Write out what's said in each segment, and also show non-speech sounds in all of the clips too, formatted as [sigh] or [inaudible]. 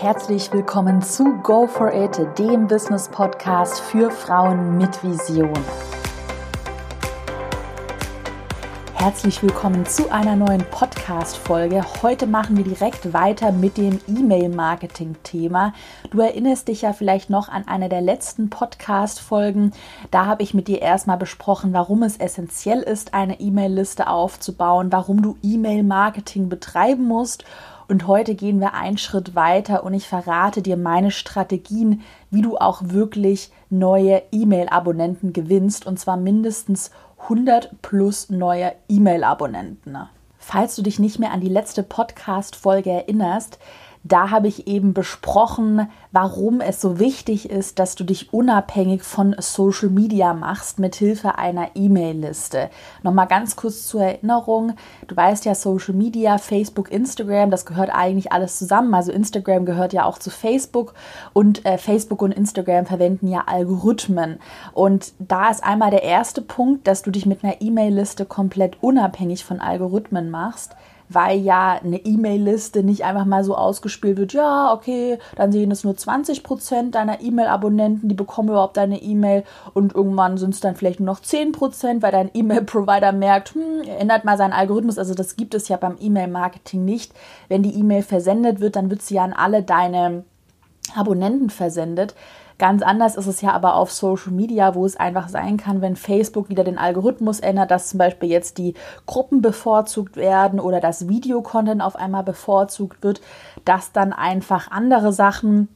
Herzlich willkommen zu Go for It, dem Business Podcast für Frauen mit Vision. Herzlich willkommen zu einer neuen Podcast-Folge. Heute machen wir direkt weiter mit dem E-Mail-Marketing-Thema. Du erinnerst dich ja vielleicht noch an eine der letzten Podcast-Folgen. Da habe ich mit dir erstmal besprochen, warum es essentiell ist, eine E-Mail-Liste aufzubauen, warum du E-Mail-Marketing betreiben musst. Und heute gehen wir einen Schritt weiter und ich verrate dir meine Strategien, wie du auch wirklich neue E-Mail-Abonnenten gewinnst und zwar mindestens 100 plus neue E-Mail-Abonnenten. Falls du dich nicht mehr an die letzte Podcast-Folge erinnerst, da habe ich eben besprochen, warum es so wichtig ist, dass du dich unabhängig von Social Media machst mit Hilfe einer E-Mail-Liste. Nochmal ganz kurz zur Erinnerung. Du weißt ja, Social Media, Facebook, Instagram, das gehört eigentlich alles zusammen. Also Instagram gehört ja auch zu Facebook und äh, Facebook und Instagram verwenden ja Algorithmen. Und da ist einmal der erste Punkt, dass du dich mit einer E-Mail-Liste komplett unabhängig von Algorithmen machst weil ja eine E-Mail-Liste nicht einfach mal so ausgespielt wird, ja, okay, dann sehen es nur 20 Prozent deiner E-Mail-Abonnenten, die bekommen überhaupt deine E-Mail und irgendwann sind es dann vielleicht nur noch 10 Prozent, weil dein [laughs] E-Mail-Provider merkt, hm, ändert mal seinen Algorithmus. Also das gibt es ja beim E-Mail-Marketing nicht. Wenn die E-Mail versendet wird, dann wird sie ja an alle deine Abonnenten versendet. Ganz anders ist es ja aber auf Social Media, wo es einfach sein kann, wenn Facebook wieder den Algorithmus ändert, dass zum Beispiel jetzt die Gruppen bevorzugt werden oder das Videocontent auf einmal bevorzugt wird, dass dann einfach andere Sachen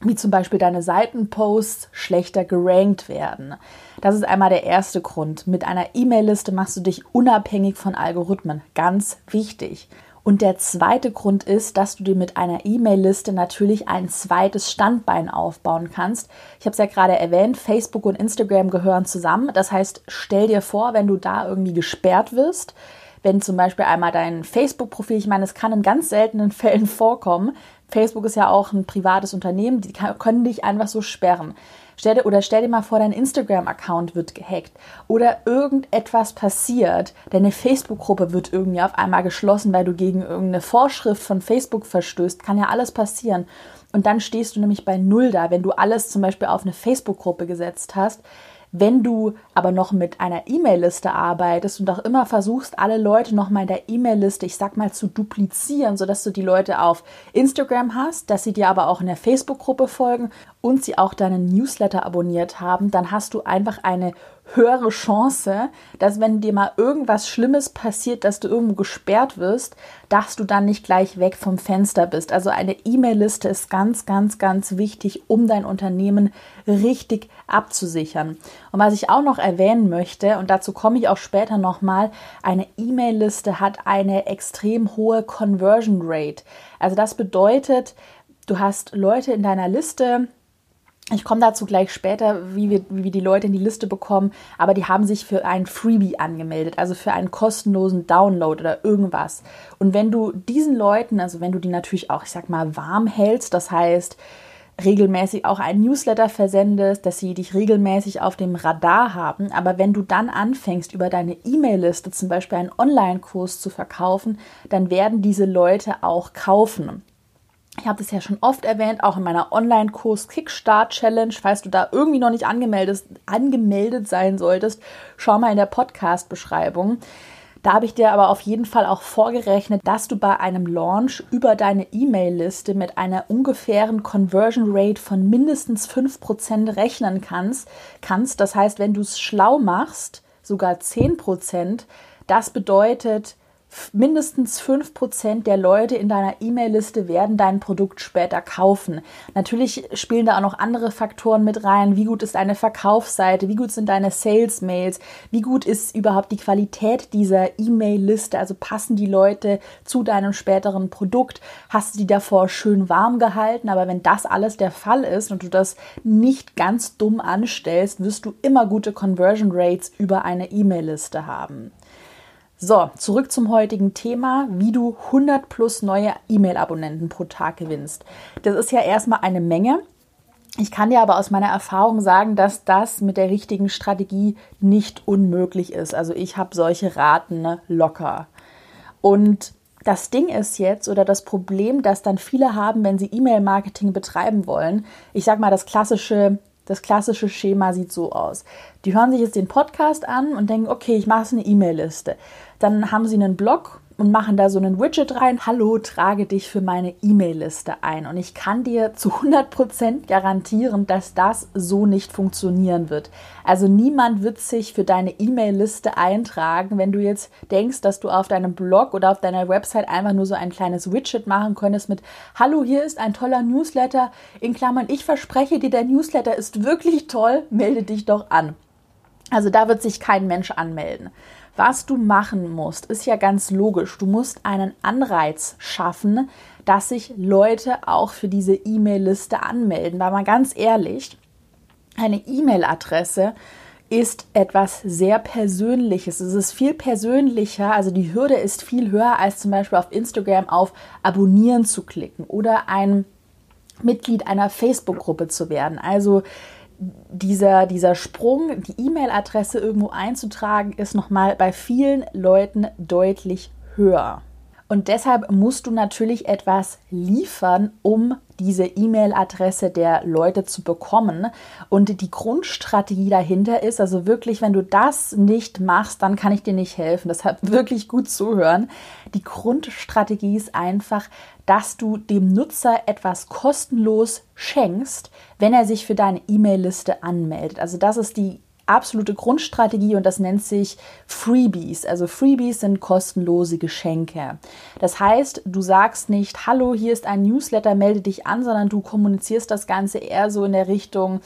wie zum Beispiel deine Seitenposts schlechter gerankt werden. Das ist einmal der erste Grund. Mit einer E-Mail-Liste machst du dich unabhängig von Algorithmen. Ganz wichtig. Und der zweite Grund ist, dass du dir mit einer E-Mail-Liste natürlich ein zweites Standbein aufbauen kannst. Ich habe es ja gerade erwähnt, Facebook und Instagram gehören zusammen. Das heißt, stell dir vor, wenn du da irgendwie gesperrt wirst, wenn zum Beispiel einmal dein Facebook-Profil, ich meine, es kann in ganz seltenen [laughs] Fällen vorkommen. Facebook ist ja auch ein privates Unternehmen, die können dich einfach so sperren. Stell dir, oder stell dir mal vor, dein Instagram-Account wird gehackt oder irgendetwas passiert, deine Facebook-Gruppe wird irgendwie auf einmal geschlossen, weil du gegen irgendeine Vorschrift von Facebook verstößt. Kann ja alles passieren. Und dann stehst du nämlich bei Null da, wenn du alles zum Beispiel auf eine Facebook-Gruppe gesetzt hast wenn du aber noch mit einer E-Mail-Liste arbeitest und auch immer versuchst, alle Leute noch mal in der E-Mail-Liste, ich sag mal, zu duplizieren, sodass du die Leute auf Instagram hast, dass sie dir aber auch in der Facebook-Gruppe folgen und sie auch deinen Newsletter abonniert haben, dann hast du einfach eine höhere Chance, dass wenn dir mal irgendwas Schlimmes passiert, dass du irgendwo gesperrt wirst, dass du dann nicht gleich weg vom Fenster bist. Also eine E-Mail-Liste ist ganz, ganz, ganz wichtig, um dein Unternehmen richtig abzusichern. Und was ich auch noch erwähnen möchte, und dazu komme ich auch später nochmal, eine E-Mail-Liste hat eine extrem hohe Conversion Rate. Also das bedeutet, du hast Leute in deiner Liste, ich komme dazu gleich später, wie wir, wie die Leute in die Liste bekommen, aber die haben sich für ein Freebie angemeldet, also für einen kostenlosen Download oder irgendwas. Und wenn du diesen Leuten, also wenn du die natürlich auch, ich sag mal, warm hältst, das heißt, regelmäßig auch einen Newsletter versendest, dass sie dich regelmäßig auf dem Radar haben. Aber wenn du dann anfängst, über deine E-Mail-Liste zum Beispiel einen Online-Kurs zu verkaufen, dann werden diese Leute auch kaufen. Ich habe das ja schon oft erwähnt, auch in meiner Online-Kurs Kickstart Challenge. Falls du da irgendwie noch nicht angemeldet, angemeldet sein solltest, schau mal in der Podcast-Beschreibung. Da habe ich dir aber auf jeden Fall auch vorgerechnet, dass du bei einem Launch über deine E-Mail-Liste mit einer ungefähren Conversion Rate von mindestens 5% rechnen kannst. kannst. Das heißt, wenn du es schlau machst, sogar 10%, das bedeutet, mindestens 5% der Leute in deiner E-Mail-Liste werden dein Produkt später kaufen. Natürlich spielen da auch noch andere Faktoren mit rein. Wie gut ist deine Verkaufsseite? Wie gut sind deine Sales-Mails? Wie gut ist überhaupt die Qualität dieser E-Mail-Liste? Also passen die Leute zu deinem späteren Produkt? Hast du die davor schön warm gehalten? Aber wenn das alles der Fall ist und du das nicht ganz dumm anstellst, wirst du immer gute Conversion Rates über eine E-Mail-Liste haben. So, zurück zum heutigen Thema, wie du 100 plus neue E-Mail-Abonnenten pro Tag gewinnst. Das ist ja erstmal eine Menge. Ich kann dir aber aus meiner Erfahrung sagen, dass das mit der richtigen Strategie nicht unmöglich ist. Also ich habe solche Raten ne, locker. Und Das Ding ist jetzt oder das Problem, das dann viele haben, wenn sie E-Mail-Marketing betreiben wollen. Ich sage mal, das klassische, das klassische Schema sieht so aus. Die hören sich jetzt den Podcast an und denken, okay, ich mache eine E-Mail-Liste. Dann haben sie einen Blog und machen da so einen Widget rein. Hallo, trage dich für meine E-Mail-Liste ein. Und ich kann dir zu 100% garantieren, dass das so nicht funktionieren wird. Also niemand wird sich für deine E-Mail-Liste eintragen, wenn du jetzt denkst, dass du auf deinem Blog oder auf deiner Website einfach nur so ein kleines Widget machen könntest mit Hallo, hier ist ein toller Newsletter. In Klammern, ich verspreche dir, der Newsletter ist wirklich toll. Melde dich doch an. Also da wird sich kein Mensch anmelden. Was du machen musst, ist ja ganz logisch. Du musst einen Anreiz schaffen, dass sich Leute auch für diese E-Mail-Liste anmelden. Weil mal ganz ehrlich, eine E-Mail-Adresse ist etwas sehr Persönliches. Es ist viel persönlicher, also die Hürde ist viel höher, als zum Beispiel auf Instagram auf Abonnieren zu klicken oder ein Mitglied einer Facebook-Gruppe zu werden. Also dieser, dieser Sprung, die E-Mail-Adresse irgendwo einzutragen, ist nochmal bei vielen Leuten deutlich höher. Und deshalb musst du natürlich etwas liefern, um diese E-Mail-Adresse der Leute zu bekommen. Und die Grundstrategie dahinter ist, also wirklich, wenn du das nicht machst, dann kann ich dir nicht helfen. Deshalb [laughs] wirklich gut zuhören. Die Grundstrategie ist einfach, dass du dem Nutzer etwas kostenlos schenkst, wenn er sich für deine E-Mail-Liste anmeldet. Also das ist die absolute Grundstrategie und das nennt sich Freebies. Also Freebies sind kostenlose Geschenke. Das heißt, du sagst nicht, hallo, hier ist ein Newsletter, melde dich an, sondern du kommunizierst das Ganze eher so in der Richtung,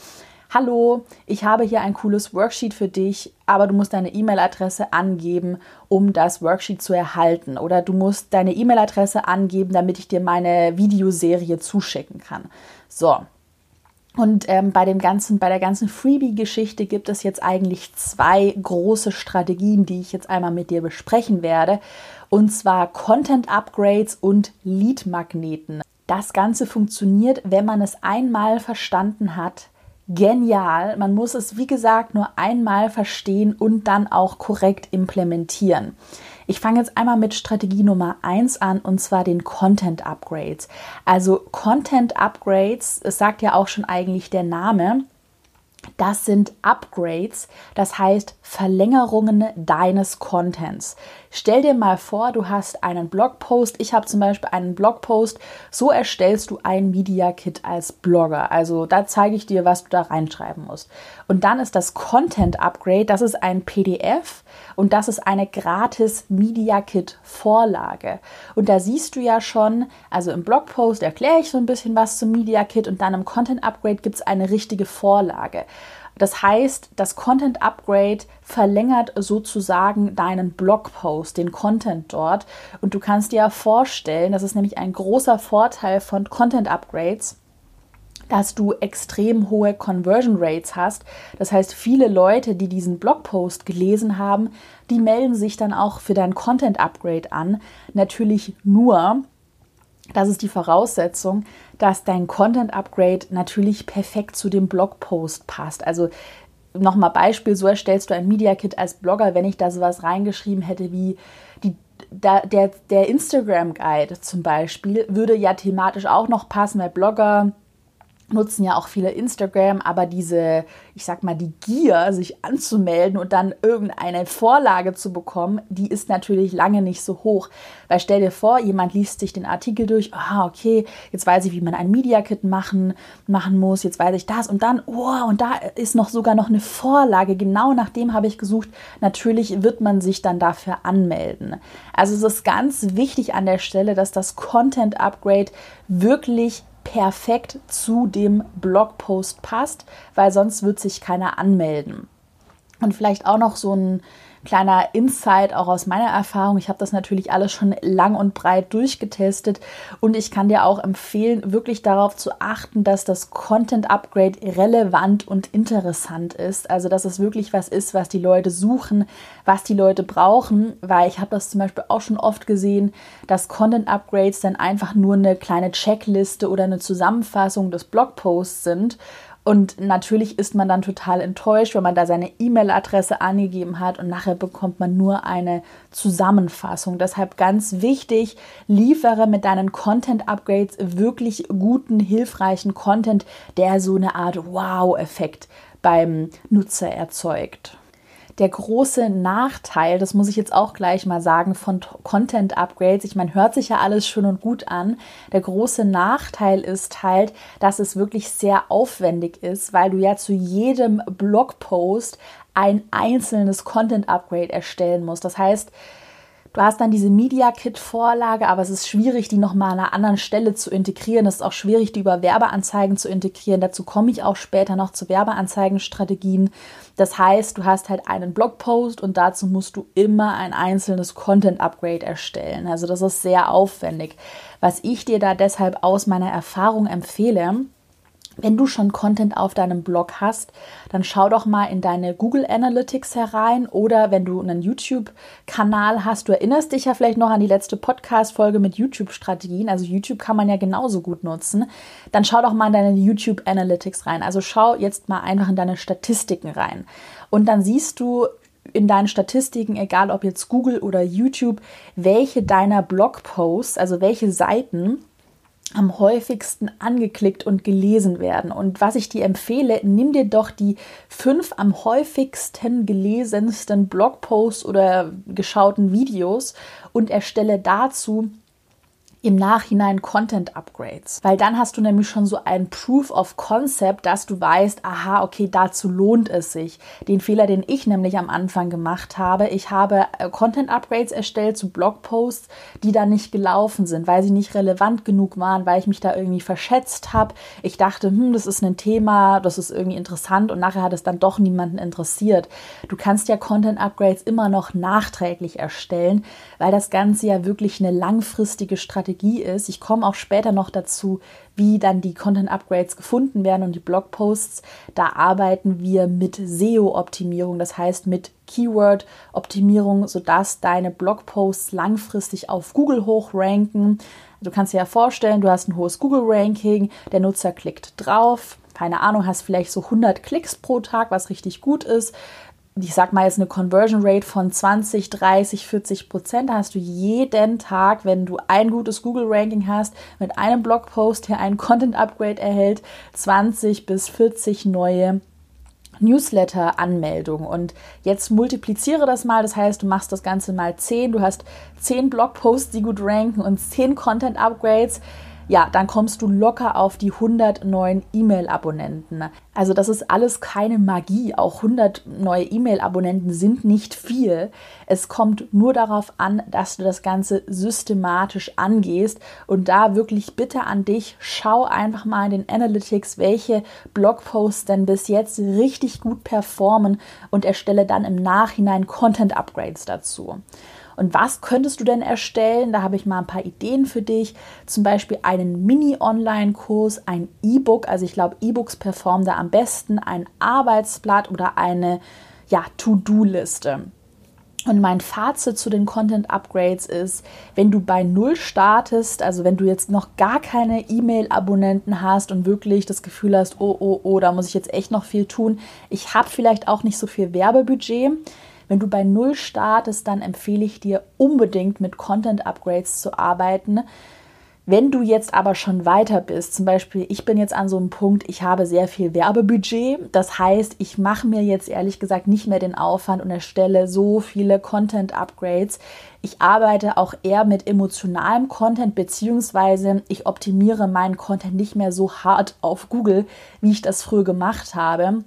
hallo, ich habe hier ein cooles Worksheet für dich, aber du musst deine E-Mail-Adresse angeben, um das Worksheet zu erhalten. Oder du musst deine E-Mail-Adresse angeben, damit ich dir meine Videoserie zuschicken kann. So. Und ähm, bei dem ganzen, bei der ganzen Freebie-Geschichte gibt es jetzt eigentlich zwei große Strategien, die ich jetzt einmal mit dir besprechen werde. Und zwar Content Upgrades und Lead Magneten. Das Ganze funktioniert, wenn man es einmal verstanden hat, genial. Man muss es, wie gesagt, nur einmal verstehen und dann auch korrekt implementieren. Ich fange jetzt einmal mit Strategie Nummer 1 an und zwar den Content Upgrades. Also Content Upgrades, es sagt ja auch schon eigentlich der Name, das sind Upgrades, das heißt Verlängerungen deines Contents. Stell dir mal vor, du hast einen Blogpost. Ich habe zum Beispiel einen Blogpost. So erstellst du ein Media Kit als Blogger. Also da zeige ich dir, was du da reinschreiben musst. Und dann ist das Content Upgrade. Das ist ein PDF und das ist eine gratis Media Kit Vorlage. Und da siehst du ja schon, also im Blogpost erkläre ich so ein bisschen was zum Media Kit und dann im Content Upgrade gibt es eine richtige Vorlage. Das heißt, das Content Upgrade verlängert sozusagen deinen Blogpost, den Content dort. Und du kannst dir ja vorstellen, das ist nämlich ein großer Vorteil von Content Upgrades, dass du extrem hohe Conversion Rates hast. Das heißt, viele Leute, die diesen Blogpost gelesen haben, die melden sich dann auch für dein Content Upgrade an. Natürlich nur, das ist die Voraussetzung, dass dein Content Upgrade natürlich perfekt zu dem Blogpost passt. Also nochmal Beispiel, so erstellst du ein Media Kit als Blogger, wenn ich da sowas reingeschrieben hätte wie die, da, der, der Instagram Guide zum Beispiel, würde ja thematisch auch noch passen, weil Blogger nutzen ja auch viele Instagram, aber diese, ich sag mal, die Gier, sich anzumelden und dann irgendeine Vorlage zu bekommen, die ist natürlich lange nicht so hoch. Weil stell dir vor, jemand liest sich den Artikel durch, ah, okay, jetzt weiß ich, wie man ein Media Kit machen, machen muss, jetzt weiß ich das und dann, oh, und da ist noch sogar noch eine Vorlage, genau nach dem habe ich gesucht. Natürlich wird man sich dann dafür anmelden. Also es ist ganz wichtig an der Stelle, dass das Content Upgrade wirklich perfekt zu dem Blogpost passt, weil sonst wird sich keiner anmelden. Und vielleicht auch noch so ein kleiner Insight auch aus meiner Erfahrung. Ich habe das natürlich alles schon lang und breit durchgetestet und ich kann dir auch empfehlen, wirklich darauf zu achten, dass das Content Upgrade relevant und interessant ist. Also, dass es wirklich was ist, was die Leute suchen, was die Leute brauchen, weil ich habe das zum Beispiel auch schon oft gesehen, dass Content Upgrades dann einfach nur eine kleine Checkliste oder eine Zusammenfassung des Blogposts sind Und natürlich ist man dann total enttäuscht, wenn man da seine E-Mail-Adresse angegeben hat und nachher bekommt man nur eine Zusammenfassung. Deshalb ganz wichtig, liefere mit deinen Content-Upgrades wirklich guten, hilfreichen Content, der so eine Art Wow-Effekt beim Nutzer erzeugt der große Nachteil, das muss ich jetzt auch gleich mal sagen, von Content Upgrades, ich meine, hört sich ja alles schön und gut an. Der große Nachteil ist halt, dass es wirklich sehr aufwendig ist, weil du ja zu jedem Blogpost ein einzelnes Content Upgrade erstellen musst. Das heißt, Du hast dann diese Media Kit Vorlage, aber es ist schwierig, die nochmal an einer anderen Stelle zu integrieren. Es ist auch schwierig, die über Werbeanzeigen zu integrieren. Dazu komme ich auch später noch zu Werbeanzeigenstrategien. Das heißt, du hast halt einen Blogpost und dazu musst du immer ein einzelnes Content Upgrade erstellen. Also das ist sehr aufwendig. Was ich dir da deshalb aus meiner Erfahrung empfehle, wenn du schon Content auf deinem Blog hast, dann schau doch mal in deine Google Analytics herein oder wenn du einen YouTube-Kanal hast, du erinnerst dich ja vielleicht noch an die letzte Podcast-Folge mit YouTube-Strategien, also YouTube kann man ja genauso gut nutzen, dann schau doch mal in deine YouTube Analytics rein. Also schau jetzt mal einfach in deine Statistiken rein. Und dann siehst du in deinen Statistiken, egal ob jetzt Google oder YouTube, welche deiner Blogposts, also welche Seiten am häufigsten angeklickt und gelesen werden. Und was ich dir empfehle, nimm dir doch die fünf am häufigsten gelesensten Blogposts oder geschauten Videos und erstelle dazu im Nachhinein Content Upgrades, weil dann hast du nämlich schon so ein Proof of Concept, dass du weißt, aha, okay, dazu lohnt es sich. Den Fehler, den ich nämlich am Anfang gemacht habe, ich habe äh, Content Upgrades erstellt zu Blogposts, die dann nicht gelaufen sind, weil sie nicht relevant genug waren, weil ich mich da irgendwie verschätzt habe. Ich dachte, hm, das ist ein Thema, das ist irgendwie interessant und nachher hat es dann doch niemanden interessiert. Du kannst ja Content Upgrades immer noch nachträglich erstellen, weil das Ganze ja wirklich eine langfristige Strategie Strategie ist. Ich komme auch später noch dazu, wie dann die Content Upgrades gefunden werden und die Blogposts. Da arbeiten wir mit SEO-Optimierung, das heißt mit Keyword-Optimierung, sodass deine Blogposts langfristig auf Google hochranken. Du kannst dir ja vorstellen, du hast ein hohes Google-Ranking, der Nutzer klickt drauf, keine Ahnung, hast vielleicht so 100 Klicks pro Tag, was richtig gut ist ich sag mal jetzt eine Conversion Rate von 20, 30, 40 Prozent, da hast du jeden Tag, wenn du ein gutes Google Ranking hast, mit einem Blogpost, der einen Content Upgrade erhält, 20 bis 40 neue Newsletter-Anmeldungen. Und jetzt multipliziere das mal, das heißt, du machst das Ganze mal 10, du hast 10 Blogposts, die gut ranken und 10 Content Upgrades ja, dann kommst du locker auf die 100 neuen E-Mail-Abonnenten. Also das ist alles keine Magie. Auch 100 neue E-Mail-Abonnenten sind nicht viel. Es kommt nur darauf an, dass du das Ganze systematisch angehst und da wirklich bitte an dich, schau einfach mal in den Analytics, welche Blogposts denn bis jetzt richtig gut performen und erstelle dann im Nachhinein Content-Upgrades dazu. Und was könntest du denn erstellen? Da habe ich mal ein paar Ideen für dich. Zum Beispiel einen Mini-Online-Kurs, ein E-Book. Also ich glaube, E-Books performen da am besten. Ein Arbeitsblatt oder eine ja, To-Do-Liste. Und mein Fazit zu den Content Upgrades ist, wenn du bei Null startest, also wenn du jetzt noch gar keine E-Mail-Abonnenten hast und wirklich das Gefühl hast, oh, oh, oh, da muss ich jetzt echt noch viel tun. Ich habe vielleicht auch nicht so viel Werbebudget wenn du bei Null startest, dann empfehle ich dir unbedingt mit Content Upgrades zu arbeiten. Wenn du jetzt aber schon weiter bist, zum Beispiel, ich bin jetzt an so einem Punkt, ich habe sehr viel Werbebudget. Das heißt, ich mache mir jetzt ehrlich gesagt nicht mehr den Aufwand und erstelle so viele Content-Upgrades. Ich arbeite auch eher mit emotionalem Content, beziehungsweise ich optimiere meinen Content nicht mehr so hart auf Google, wie ich das früher gemacht habe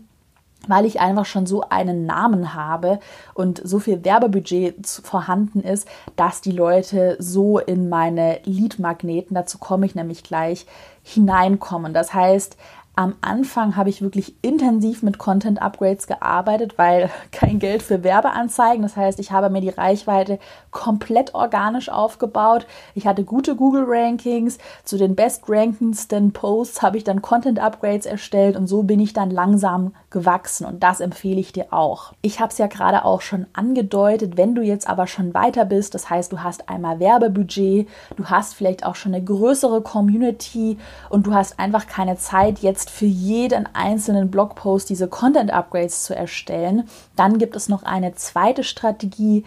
weil ich einfach schon so einen Namen habe und so viel Werbebudget vorhanden ist, dass die Leute so in meine Lead-Magneten, dazu komme ich nämlich gleich, hineinkommen. Das heißt, am Anfang habe ich wirklich intensiv mit Content Upgrades gearbeitet, weil [laughs] kein Geld für Werbeanzeigen. Das heißt, ich habe mir die Reichweite komplett organisch aufgebaut. Ich hatte gute Google Rankings. Zu den bestrankendsten Posts habe ich dann Content Upgrades erstellt und so bin ich dann langsam gewachsen und das empfehle ich dir auch. Ich habe es ja gerade auch schon angedeutet, wenn du jetzt aber schon weiter bist, das heißt, du hast einmal Werbebudget, du hast vielleicht auch schon eine größere Community und du hast einfach keine Zeit jetzt ist, für jeden einzelnen Blogpost diese Content Upgrades zu erstellen. Dann gibt es noch eine zweite Strategie,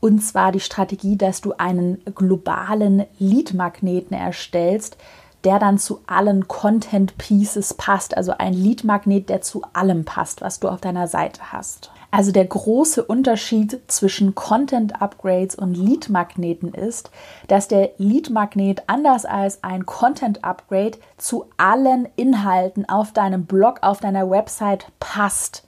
und zwar die Strategie, dass du einen globalen Lead-Magneten erstellst, der dann zu allen Content Pieces passt, also ein Lead-Magnet, der zu allem passt, was du auf deiner Seite hast. Also der große Unterschied zwischen Content Upgrades und Lead Magneten ist, dass der Lead Magnet anders als ein Content Upgrade zu allen Inhalten auf deinem Blog, auf deiner Website passt.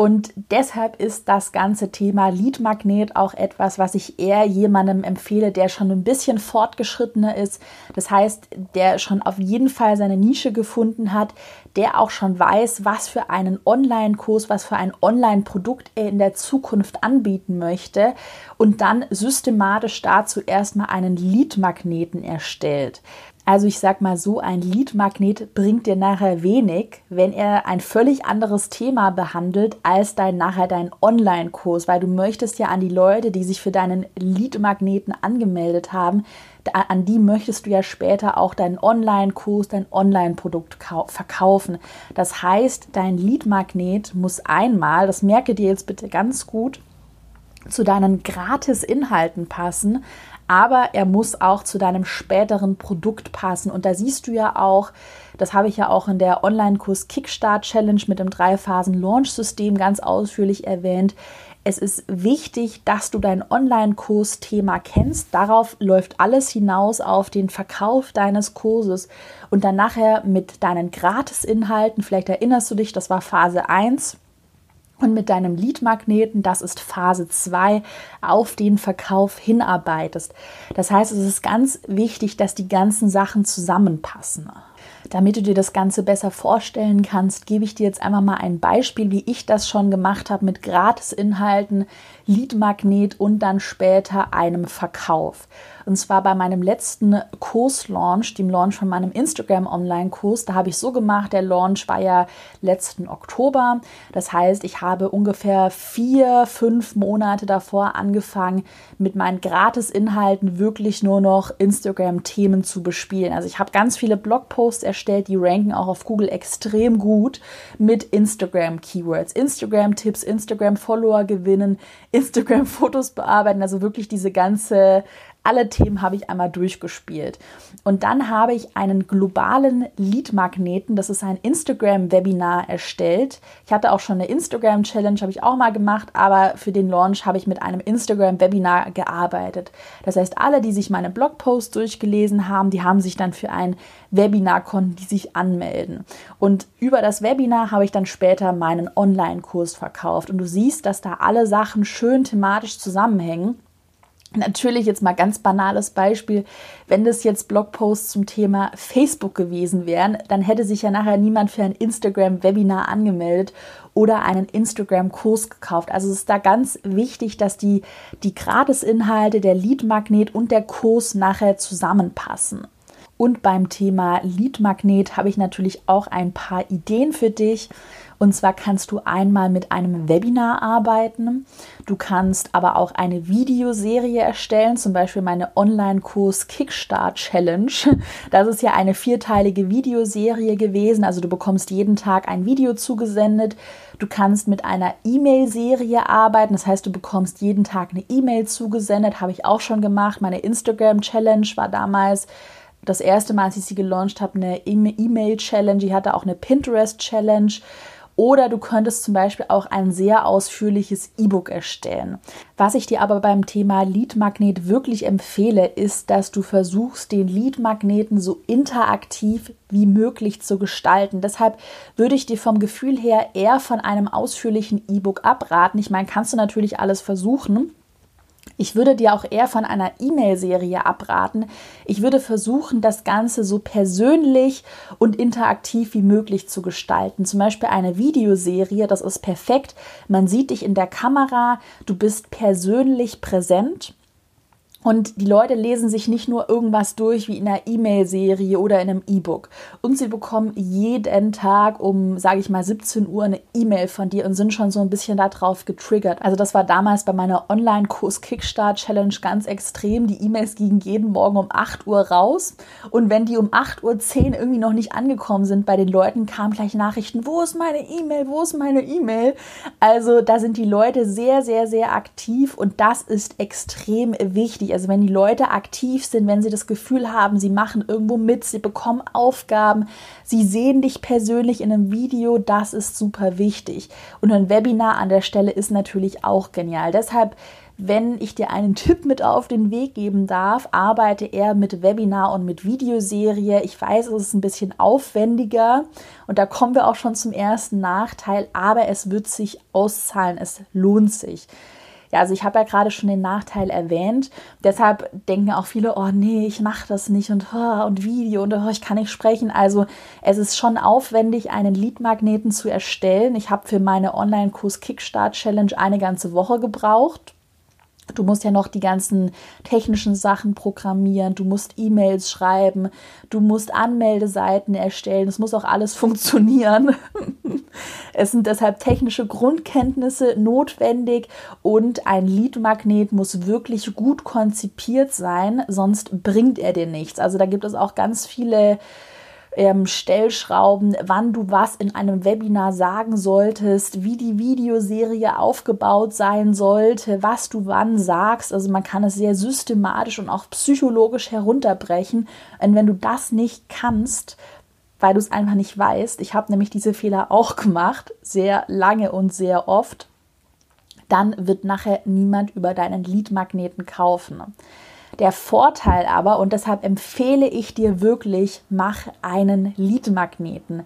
Und deshalb ist das ganze Thema Lead-Magnet auch etwas, was ich eher jemandem empfehle, der schon ein bisschen fortgeschrittener ist. Das heißt, der schon auf jeden Fall seine Nische gefunden hat, der auch schon weiß, was für einen Online-Kurs, was für ein Online-Produkt er in der Zukunft anbieten möchte und dann systematisch dazu erstmal einen Lead-Magneten erstellt. Also ich sag mal so, ein Lead-Magnet bringt dir nachher wenig, wenn er ein völlig anderes Thema behandelt als dein nachher dein Online-Kurs, weil du möchtest ja an die Leute, die sich für deinen Lead-Magneten angemeldet haben, an die möchtest du ja später auch deinen Online-Kurs, dein Online-Produkt verkaufen. Das heißt, dein Lead-Magnet muss einmal, das merke dir jetzt bitte ganz gut, zu deinen Gratis-Inhalten passen, aber er muss auch zu deinem späteren Produkt passen. Und da siehst du ja auch, das habe ich ja auch in der Online-Kurs Kickstart Challenge mit dem Drei-Phasen-Launch-System ganz ausführlich erwähnt. Es ist wichtig, dass du dein Online-Kurs-Thema kennst. Darauf läuft alles hinaus auf den Verkauf deines Kurses und dann nachher mit deinen Gratis-Inhalten. Vielleicht erinnerst du dich, das war Phase 1 und mit deinem Lead-Magneten, das ist Phase 2, auf den Verkauf hinarbeitest. Das heißt, es ist ganz wichtig, dass die ganzen Sachen zusammenpassen. Damit du dir das Ganze besser vorstellen kannst, gebe ich dir jetzt einmal mal ein Beispiel, wie ich das schon gemacht habe mit Gratisinhalten, Lead-Magnet und dann später einem Verkauf. Und zwar bei meinem letzten Kurslaunch, dem Launch von meinem Instagram-Online-Kurs. Da habe ich so gemacht, der Launch war ja letzten Oktober. Das heißt, ich habe ungefähr vier, fünf Monate davor angefangen, mit meinen Gratis-Inhalten wirklich nur noch Instagram-Themen zu bespielen. Also ich habe ganz viele Blogposts erstellt, die ranken auch auf Google extrem gut mit Instagram-Keywords. Instagram-Tipps, Instagram-Follower gewinnen, Instagram-Fotos bearbeiten, also wirklich diese ganze alle Themen habe ich einmal durchgespielt. Und dann habe ich einen globalen Lead-Magneten, das ist ein Instagram-Webinar erstellt. Ich hatte auch schon eine Instagram-Challenge, habe ich auch mal gemacht, aber für den Launch habe ich mit einem Instagram-Webinar gearbeitet. Das heißt, alle, die sich meine Blogposts durchgelesen haben, die haben sich dann für ein Webinar konnten die sich anmelden. Und über das Webinar habe ich dann später meinen Online-Kurs verkauft. Und du siehst, dass da alle Sachen schön thematisch zusammenhängen. Natürlich jetzt mal ganz banales Beispiel, wenn das jetzt Blogposts zum Thema Facebook gewesen wären, dann hätte sich ja nachher niemand für ein Instagram-Webinar angemeldet oder einen Instagram-Kurs gekauft. Also es ist da ganz wichtig, dass die, die Gratisinhalte, der Lead-Magnet und der Kurs nachher zusammenpassen. Und beim Thema Lead-Magnet habe ich natürlich auch ein paar Ideen für dich. Und zwar kannst du einmal mit einem Webinar arbeiten. Du kannst aber auch eine Videoserie erstellen, zum Beispiel meine Online-Kurs Kickstart Challenge. Das ist ja eine vierteilige Videoserie gewesen. Also du bekommst jeden Tag ein Video zugesendet. Du kannst mit einer E-Mail-Serie arbeiten. Das heißt, du bekommst jeden Tag eine E-Mail zugesendet. Habe ich auch schon gemacht. Meine Instagram-Challenge war damals das erste Mal, als ich sie gelauncht habe, eine E-Mail-Challenge. Ich hatte auch eine Pinterest-Challenge. Oder du könntest zum Beispiel auch ein sehr ausführliches E-Book erstellen. Was ich dir aber beim Thema Lead-Magnet wirklich empfehle, ist, dass du versuchst, den Lead-Magneten so interaktiv wie möglich zu gestalten. Deshalb würde ich dir vom Gefühl her eher von einem ausführlichen E-Book abraten. Ich meine, kannst du natürlich alles versuchen. Ich würde dir auch eher von einer E-Mail-Serie abraten. Ich würde versuchen, das Ganze so persönlich und interaktiv wie möglich zu gestalten. Zum Beispiel eine Videoserie, das ist perfekt. Man sieht dich in der Kamera, du bist persönlich präsent Und die Leute lesen sich nicht nur irgendwas durch wie in einer E-Mail-Serie oder in einem E-Book. Und sie bekommen jeden Tag um, sage ich mal, 17 Uhr eine E-Mail von dir und sind schon so ein bisschen darauf getriggert. Also das war damals bei meiner Online-Kurs Kickstart Challenge ganz extrem. Die E-Mails gingen jeden Morgen um 8 Uhr raus. Und wenn die um 8 Uhr 10 irgendwie noch nicht angekommen sind bei den Leuten, kamen gleich Nachrichten, wo ist meine E-Mail, wo ist meine E-Mail? Also da sind die Leute sehr, sehr, sehr aktiv und das ist extrem wichtig Also wenn die Leute aktiv sind, wenn sie das Gefühl haben, sie machen irgendwo mit, sie bekommen Aufgaben, sie sehen dich persönlich in einem Video, das ist super wichtig. Und ein Webinar an der Stelle ist natürlich auch genial. Deshalb wenn ich dir einen Tipp mit auf den Weg geben darf, arbeite eher mit Webinar und mit Videoserie. Ich weiß, es ist ein bisschen aufwendiger und da kommen wir auch schon zum ersten Nachteil, aber es wird sich auszahlen, es lohnt sich. Ja, also ich habe ja gerade schon den Nachteil erwähnt. Deshalb denken auch viele, oh nee, ich mache das nicht und, oh, und Video und oh, ich kann nicht sprechen. Also es ist schon aufwendig, einen Leadmagneten zu erstellen. Ich habe für meine Online-Kurs Kickstart Challenge eine ganze Woche gebraucht. Du musst ja noch die ganzen technischen Sachen programmieren, du musst E-Mails schreiben, du musst Anmeldeseiten erstellen, es muss auch alles [laughs] funktionieren. es sind deshalb technische Grundkenntnisse notwendig und ein Leadmagnet muss wirklich gut konzipiert sein, sonst bringt er dir nichts. Also da gibt es auch ganz viele ähm, Stellschrauben, wann du was in einem Webinar sagen solltest, wie die Videoserie aufgebaut sein sollte, was du wann sagst. Also man kann es sehr systematisch und auch psychologisch herunterbrechen. Und wenn du das nicht kannst, weil du es einfach nicht weißt, ich habe nämlich diese Fehler auch gemacht, sehr lange und sehr oft, dann wird nachher niemand über deinen Leadmagneten kaufen. Der Vorteil aber, und deshalb empfehle ich dir wirklich, mach einen Leadmagneten.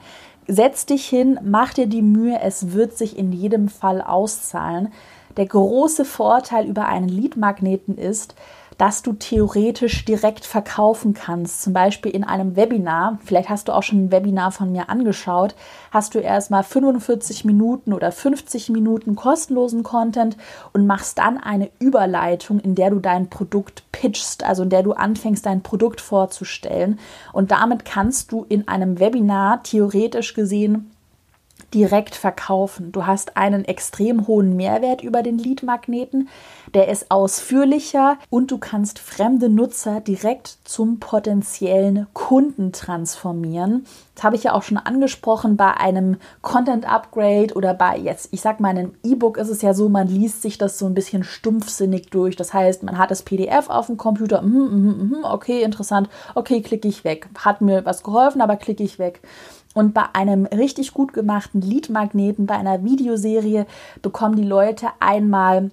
Setz dich hin, mach dir die Mühe, es wird sich in jedem Fall auszahlen. Der große Vorteil über einen Leadmagneten ist, dass du theoretisch direkt verkaufen kannst. Zum Beispiel in einem Webinar, vielleicht hast du auch schon ein Webinar von mir angeschaut, hast du erstmal 45 Minuten oder 50 Minuten kostenlosen Content und machst dann eine Überleitung, in der du dein Produkt pitchst, also in der du anfängst, dein Produkt vorzustellen. Und damit kannst du in einem Webinar theoretisch gesehen direkt verkaufen. Du hast einen extrem hohen Mehrwert über den Lead-Magneten, der ist ausführlicher und du kannst fremde Nutzer direkt zum potenziellen Kunden transformieren. Das habe ich ja auch schon angesprochen bei einem Content Upgrade oder bei jetzt, ich sag mal, einem E-Book ist es ja so, man liest sich das so ein bisschen stumpfsinnig durch. Das heißt, man hat das PDF auf dem Computer, mm, mm, mm, okay, interessant, okay, klicke ich weg. Hat mir was geholfen, aber klicke ich weg. Und bei einem richtig gut gemachten Leadmagneten, bei einer Videoserie, bekommen die Leute einmal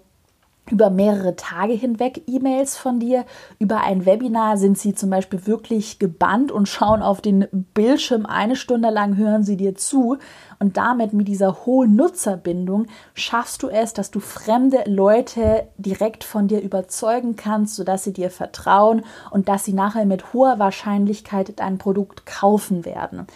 über mehrere Tage hinweg E-Mails von dir. Über ein Webinar sind sie zum Beispiel wirklich gebannt und schauen auf den Bildschirm eine Stunde lang, hören sie dir zu. Und damit mit dieser hohen Nutzerbindung schaffst du es, dass du fremde Leute direkt von dir überzeugen kannst, sodass sie dir vertrauen und dass sie nachher mit hoher Wahrscheinlichkeit dein Produkt kaufen werden.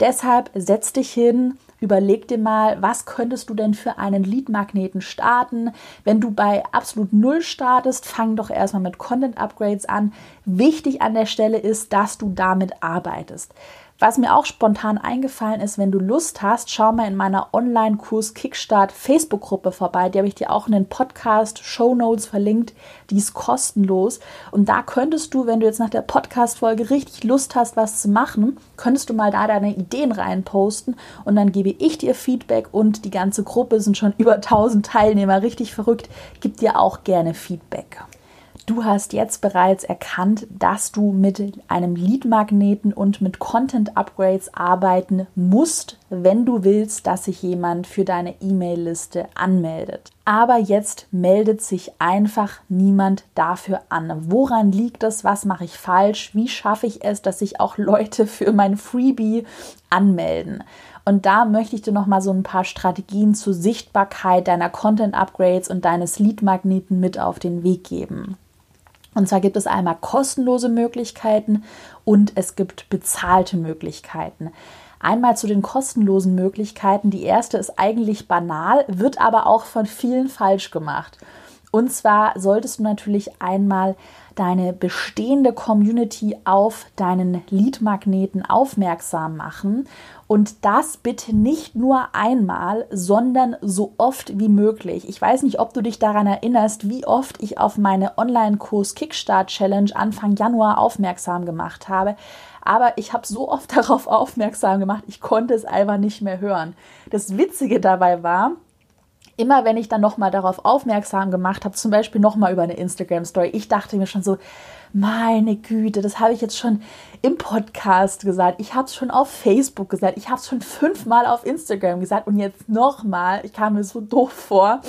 Deshalb setz dich hin, überleg dir mal, was könntest du denn für einen Lead-Magneten starten? Wenn du bei absolut null startest, fang doch erstmal mit Content-Upgrades an. Wichtig an der Stelle ist, dass du damit arbeitest. Was mir auch spontan eingefallen ist, wenn du Lust hast, schau mal in meiner Online-Kurs Kickstart Facebook-Gruppe vorbei. Die habe ich dir auch in den Podcast Show Notes verlinkt. Die ist kostenlos. Und da könntest du, wenn du jetzt nach der Podcast-Folge richtig Lust hast, was zu machen, könntest du mal da deine Ideen reinposten und dann gebe ich dir Feedback und die ganze Gruppe sind schon über 1000 Teilnehmer. Richtig verrückt. Gib dir auch gerne Feedback. Du hast jetzt bereits erkannt, dass du mit einem Lead-Magneten und mit Content-Upgrades arbeiten musst, wenn du willst, dass sich jemand für deine E-Mail-Liste anmeldet. Aber jetzt meldet sich einfach niemand dafür an. Woran liegt es? Was mache ich falsch? Wie schaffe ich es, dass sich auch Leute für mein Freebie anmelden? Und da möchte ich dir noch mal so ein paar Strategien zur Sichtbarkeit deiner Content Upgrades und deines Lead Magneten mit auf den Weg geben. Und zwar gibt es einmal kostenlose Möglichkeiten und es gibt bezahlte Möglichkeiten. Einmal zu den kostenlosen Möglichkeiten. Die erste ist eigentlich banal, wird aber auch von vielen falsch gemacht. Und zwar solltest du natürlich einmal deine bestehende Community auf deinen Lead-Magneten aufmerksam machen. Und das bitte nicht nur einmal, sondern so oft wie möglich. Ich weiß nicht, ob du dich daran erinnerst, wie oft ich auf meine Online-Kurs Kickstart Challenge Anfang Januar aufmerksam gemacht habe. Aber ich habe so oft [laughs] darauf aufmerksam gemacht, ich konnte es einfach nicht mehr hören. Das Witzige dabei war, immer wenn ich dann nochmal darauf aufmerksam gemacht habe, zum Beispiel nochmal über eine Instagram-Story, ich dachte mir schon so, meine Güte, das habe ich jetzt schon im Podcast gesagt, ich habe es schon auf Facebook gesagt, ich habe es schon fünfmal auf Instagram gesagt und jetzt nochmal. Ich kam mir so doof vor.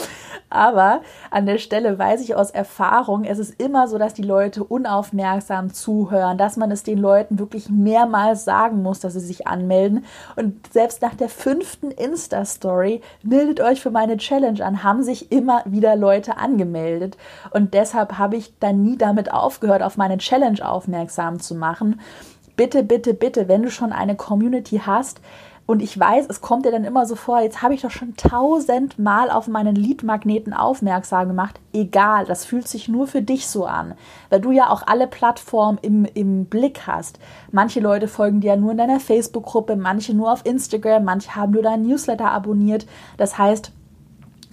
Aber an der Stelle weiß ich aus Erfahrung, es ist immer so, dass die Leute unaufmerksam zuhören, dass man es den Leuten wirklich mehrmals sagen muss, dass sie sich anmelden. Und selbst nach der fünften Insta-Story, meldet euch für meine Challenge an, haben sich immer wieder Leute angemeldet. Und deshalb habe ich dann nie damit aufgehört, auf meine Challenge aufmerksam zu machen. Bitte, bitte, bitte, wenn du schon eine Community hast, und ich weiß, es kommt dir dann immer so vor, jetzt habe ich doch schon tausendmal auf meinen Lead-Magneten aufmerksam gemacht. Egal, das fühlt sich nur für dich so an, weil du ja auch alle Plattformen im, im Blick hast. Manche Leute folgen dir ja nur in deiner Facebook-Gruppe, manche nur auf Instagram, manche haben nur deinen Newsletter abonniert. Das heißt,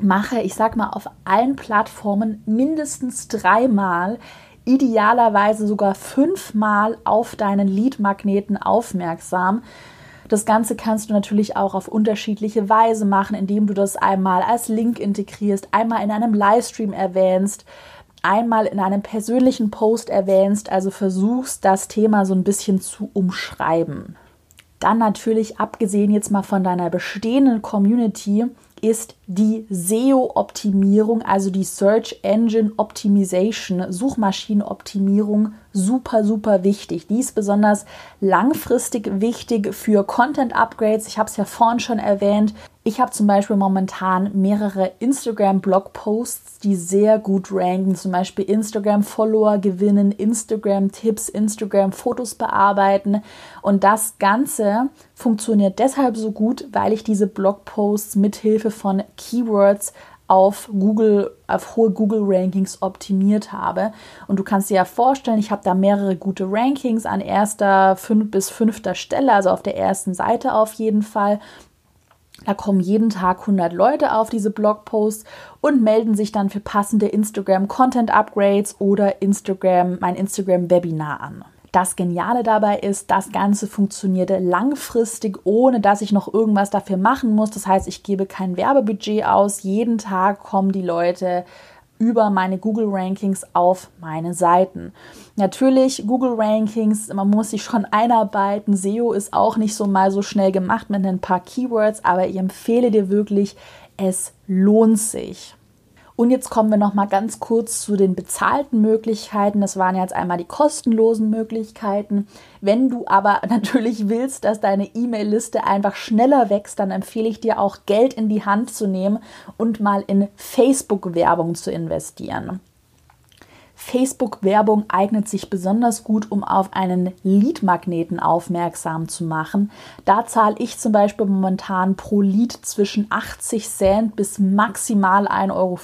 mache, ich sag mal, auf allen Plattformen mindestens dreimal idealerweise sogar fünfmal auf deinen Lead-Magneten aufmerksam. Das Ganze kannst du natürlich auch auf unterschiedliche Weise machen, indem du das einmal als Link integrierst, einmal in einem Livestream erwähnst, einmal in einem persönlichen Post erwähnst, also versuchst das Thema so ein bisschen zu umschreiben. Dann natürlich, abgesehen jetzt mal von deiner bestehenden Community, ist die SEO-Optimierung, also die Search Engine Optimization, Suchmaschinenoptimierung, super, super wichtig. Die ist besonders langfristig wichtig für Content-Upgrades. Ich habe es ja vorhin schon erwähnt. Ich habe zum Beispiel momentan mehrere Instagram-Blog-Posts, die sehr gut ranken. Zum Beispiel Instagram-Follower gewinnen, Instagram-Tipps, Instagram-Fotos bearbeiten. Und das Ganze funktioniert deshalb so gut, weil ich diese Blog-Posts mithilfe von Keywords auf Google, auf hohe Google-Rankings optimiert habe. Und du kannst dir ja vorstellen, ich habe da mehrere gute Rankings an erster fünf bis fünfter Stelle, also auf der ersten Seite auf jeden Fall. Da kommen jeden Tag 100 Leute auf diese Blogposts und melden sich dann für passende Instagram Content Upgrades oder Instagram, mein Instagram Webinar an. Das Geniale dabei ist, das Ganze funktioniert langfristig, ohne dass ich noch irgendwas dafür machen muss. Das heißt, ich gebe kein Werbebudget aus. Jeden Tag kommen die Leute über meine Google Rankings auf meine Seiten. Natürlich Google Rankings, man muss sich schon einarbeiten. SEO ist auch nicht so mal so schnell gemacht mit ein paar Keywords, aber ich empfehle dir wirklich, es lohnt sich. Und jetzt kommen wir noch mal ganz kurz zu den bezahlten Möglichkeiten. Das waren jetzt einmal die kostenlosen Möglichkeiten. Wenn du aber [laughs] natürlich willst, dass deine E-Mail-Liste einfach schneller wächst, dann empfehle ich dir auch Geld in die Hand zu nehmen und mal in Facebook-Werbung zu investieren. Facebook-Werbung eignet sich besonders gut, um auf einen Lead-Magneten aufmerksam zu machen. Da zahle ich zum Beispiel momentan pro Lead zwischen 80 Cent bis maximal 1,50 Euro.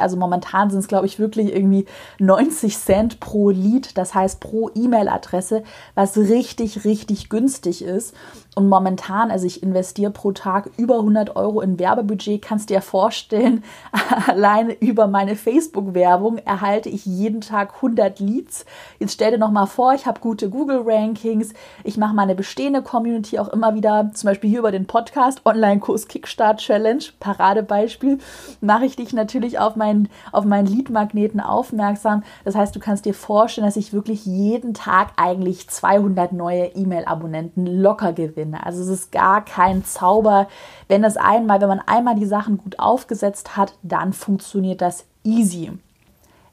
Also momentan sind es, glaube ich, wirklich irgendwie 90 Cent pro Lead, das heißt pro E-Mail-Adresse, was richtig, richtig günstig ist. Und momentan, also ich investiere pro Tag über 100 Euro in Werbebudget, kannst dir vorstellen, [laughs] alleine über meine Facebook-Werbung erhalte ich jeden Tag 100 Leads. Jetzt stell dir noch mal vor, ich habe gute Google-Rankings, ich mache meine bestehende Community auch immer wieder, zum Beispiel hier über den Podcast, Online-Kurs Kickstart Challenge, Paradebeispiel, mache ich dich natürlich auf meinen, auf meinen Lead-Magneten aufmerksam. Das heißt, du kannst dir vorstellen, dass ich wirklich jeden Tag eigentlich 200 neue E-Mail-Abonnenten locker gewinne finde. Also es ist gar kein Zauber. Wenn das einmal, wenn man einmal die Sachen gut aufgesetzt hat, dann funktioniert das easy.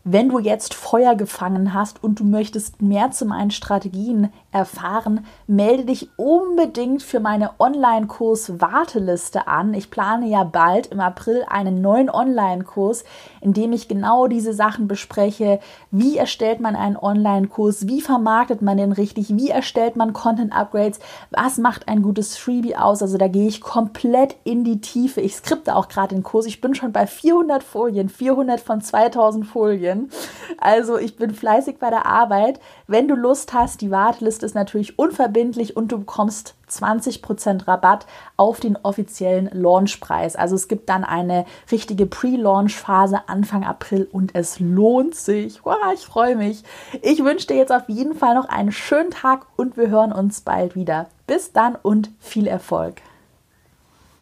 Wenn du jetzt Feuer gefangen hast und du möchtest mehr zu meinen Strategien erfahren, melde dich unbedingt für meine Online-Kurs-Warteliste an. Ich plane ja bald im April einen neuen Online-Kurs, in dem ich genau diese Sachen bespreche. Wie erstellt man einen Online-Kurs? Wie vermarktet man den richtig? Wie erstellt man Content-Upgrades? Was macht ein gutes Freebie aus? Also da gehe ich komplett in die Tiefe. Ich skripte auch gerade den Kurs. Ich bin schon bei 400 Folien, 400 von 2000 Folien. Also ich bin fleißig bei der Arbeit. Wenn du Lust hast, die Warteliste ist natürlich unverbindlich und du bekommst 20% Rabatt auf den offiziellen Launchpreis. Also es gibt dann eine richtige Pre-Launch-Phase Anfang April und es lohnt sich. Wow, ich freue mich. Ich wünsche dir jetzt auf jeden Fall noch einen schönen Tag und wir hören uns bald wieder. Bis dann und viel Erfolg.